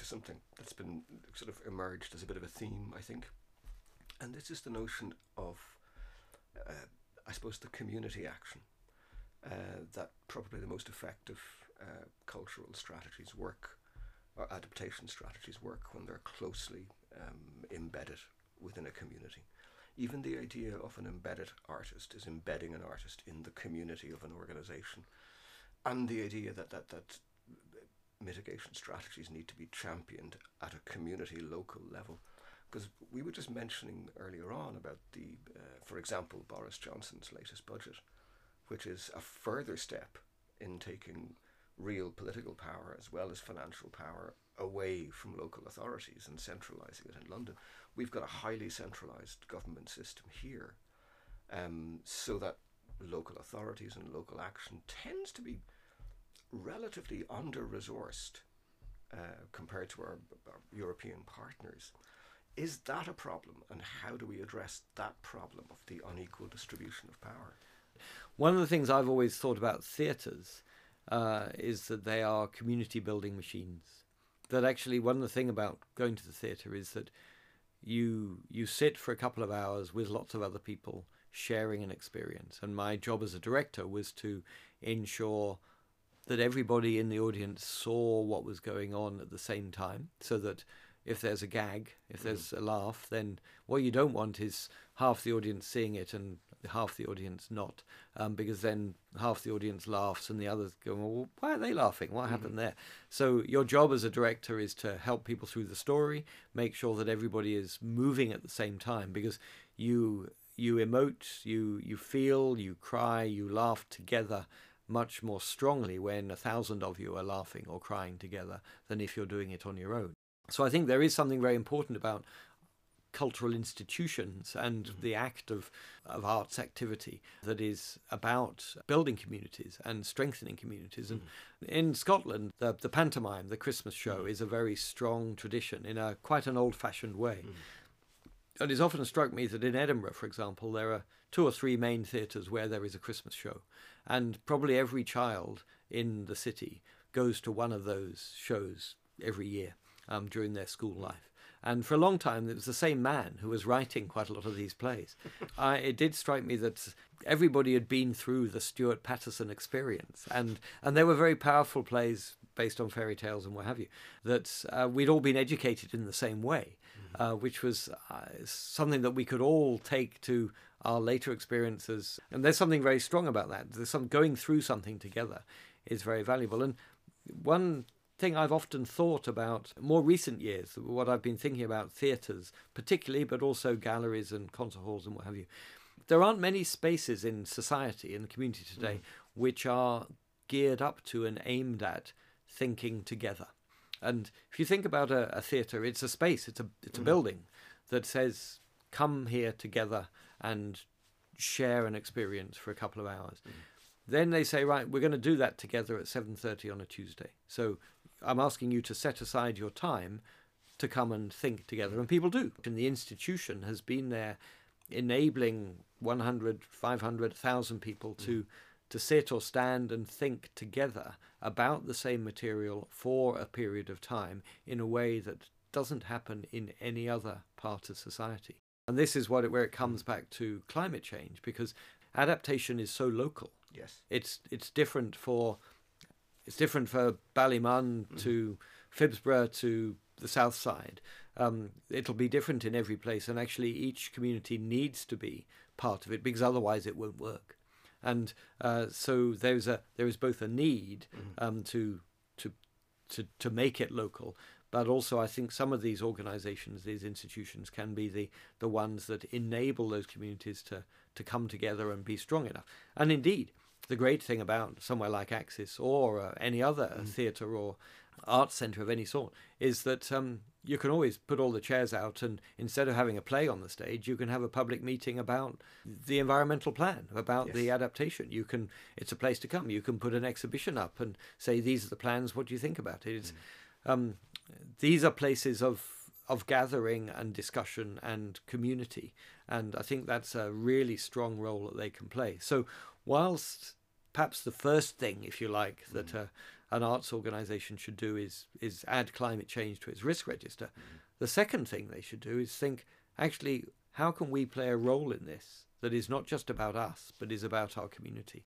to something that's been sort of emerged as a bit of a theme, I think. And this is the notion of, uh, I suppose, the community action. Uh, that probably the most effective uh, cultural strategies work, or adaptation strategies work when they're closely um, embedded within a community. Even the idea of an embedded artist is embedding an artist in the community of an organization. And the idea that, that, that mitigation strategies need to be championed at a community local level. Because we were just mentioning earlier on about the, uh, for example, Boris Johnson's latest budget, which is a further step in taking real political power as well as financial power away from local authorities and centralising it in London. We've got a highly centralised government system here, um, so that local authorities and local action tends to be relatively under resourced uh, compared to our, our, European partners. Is that a problem, and how do we address that problem of the unequal distribution of power? One of the things I've always thought about theatres uh, is that they are community building machines. That actually, one of the thing about going to the theatre is that you you sit for a couple of hours with lots of other people sharing an experience. And my job as a director was to ensure that everybody in the audience saw what was going on at the same time, so that if there's a gag, if there's a laugh, then what you don't want is half the audience seeing it and half the audience not, um, because then half the audience laughs and the others go, well, why are they laughing? What mm-hmm. happened there? So your job as a director is to help people through the story, make sure that everybody is moving at the same time, because you you emote, you you feel, you cry, you laugh together much more strongly when a thousand of you are laughing or crying together than if you're doing it on your own. So I think there is something very important about cultural institutions and mm-hmm. the act of, of arts activity that is about building communities and strengthening communities. And mm-hmm. in Scotland, the, the pantomime, the Christmas show, mm-hmm. is a very strong tradition in a quite an old fashioned way. And it's often struck me that in Edinburgh, for example, there are two or three main theatres where there is a Christmas show. And probably every child in the city goes to one of those shows every year um, during their school life. And for a long time, it was the same man who was writing quite a lot of these plays. It did strike me that everybody had been through the Stuart Paterson experience, and and they were very powerful plays based on fairy tales and what have you. That uh, we'd all been educated in the same way, mm-hmm. uh, which was uh, something that we could all take to our later experiences. And there's something very strong about that. There's some going through something together is very valuable. And one thing I've often thought about more recent years, what I've been thinking about theatres, particularly, but also galleries and concert halls and what have you. There aren't many spaces in society, in the community today, mm. which are geared up to and aimed at thinking together. And if you think about a, a theatre, it's a space, it's a it's a mm. building that says, "Come here together and share an experience for a couple of hours." Mm. Then they say, "Right, we're going to do that together at seven thirty on a Tuesday." So I'm asking you to set aside your time to come and think together. And people do. And the institution has been there enabling 100, 500, 1,000 people to, mm. To sit or stand and think together about the same material for a period of time in a way that doesn't happen in any other part of society. And this is what it, where it comes back to climate change because adaptation is so local. Yes. It's it's different for it's different for Ballymun mm. to Phibsborough to the south side. Um, it'll be different in every place, and actually, each community needs to be part of it because otherwise, it won't work. And uh, so there's a there is both a need mm. um, to to to to make it local, but also I think some of these organisations, these institutions, can be the the ones that enable those communities to to come together and be strong enough. And indeed, the great thing about somewhere like Axis or uh, any other mm. theatre or art centre of any sort is that um, you can always put all the chairs out and instead of having a play on the stage you can have a public meeting about the environmental plan about yes. the adaptation. You can it's a place to come. You can put an exhibition up and say these are the plans. What do you think about it? Mm. um, these are places of of gathering and discussion and community and i think that's a really strong role that they can play. So whilst perhaps the first thing, if you like, that uh, an arts organisation should do is is add climate change to its risk register. Mm-hmm. The second thing they should do is think, actually, how can we play a role in this that is not just about us, but is about our community?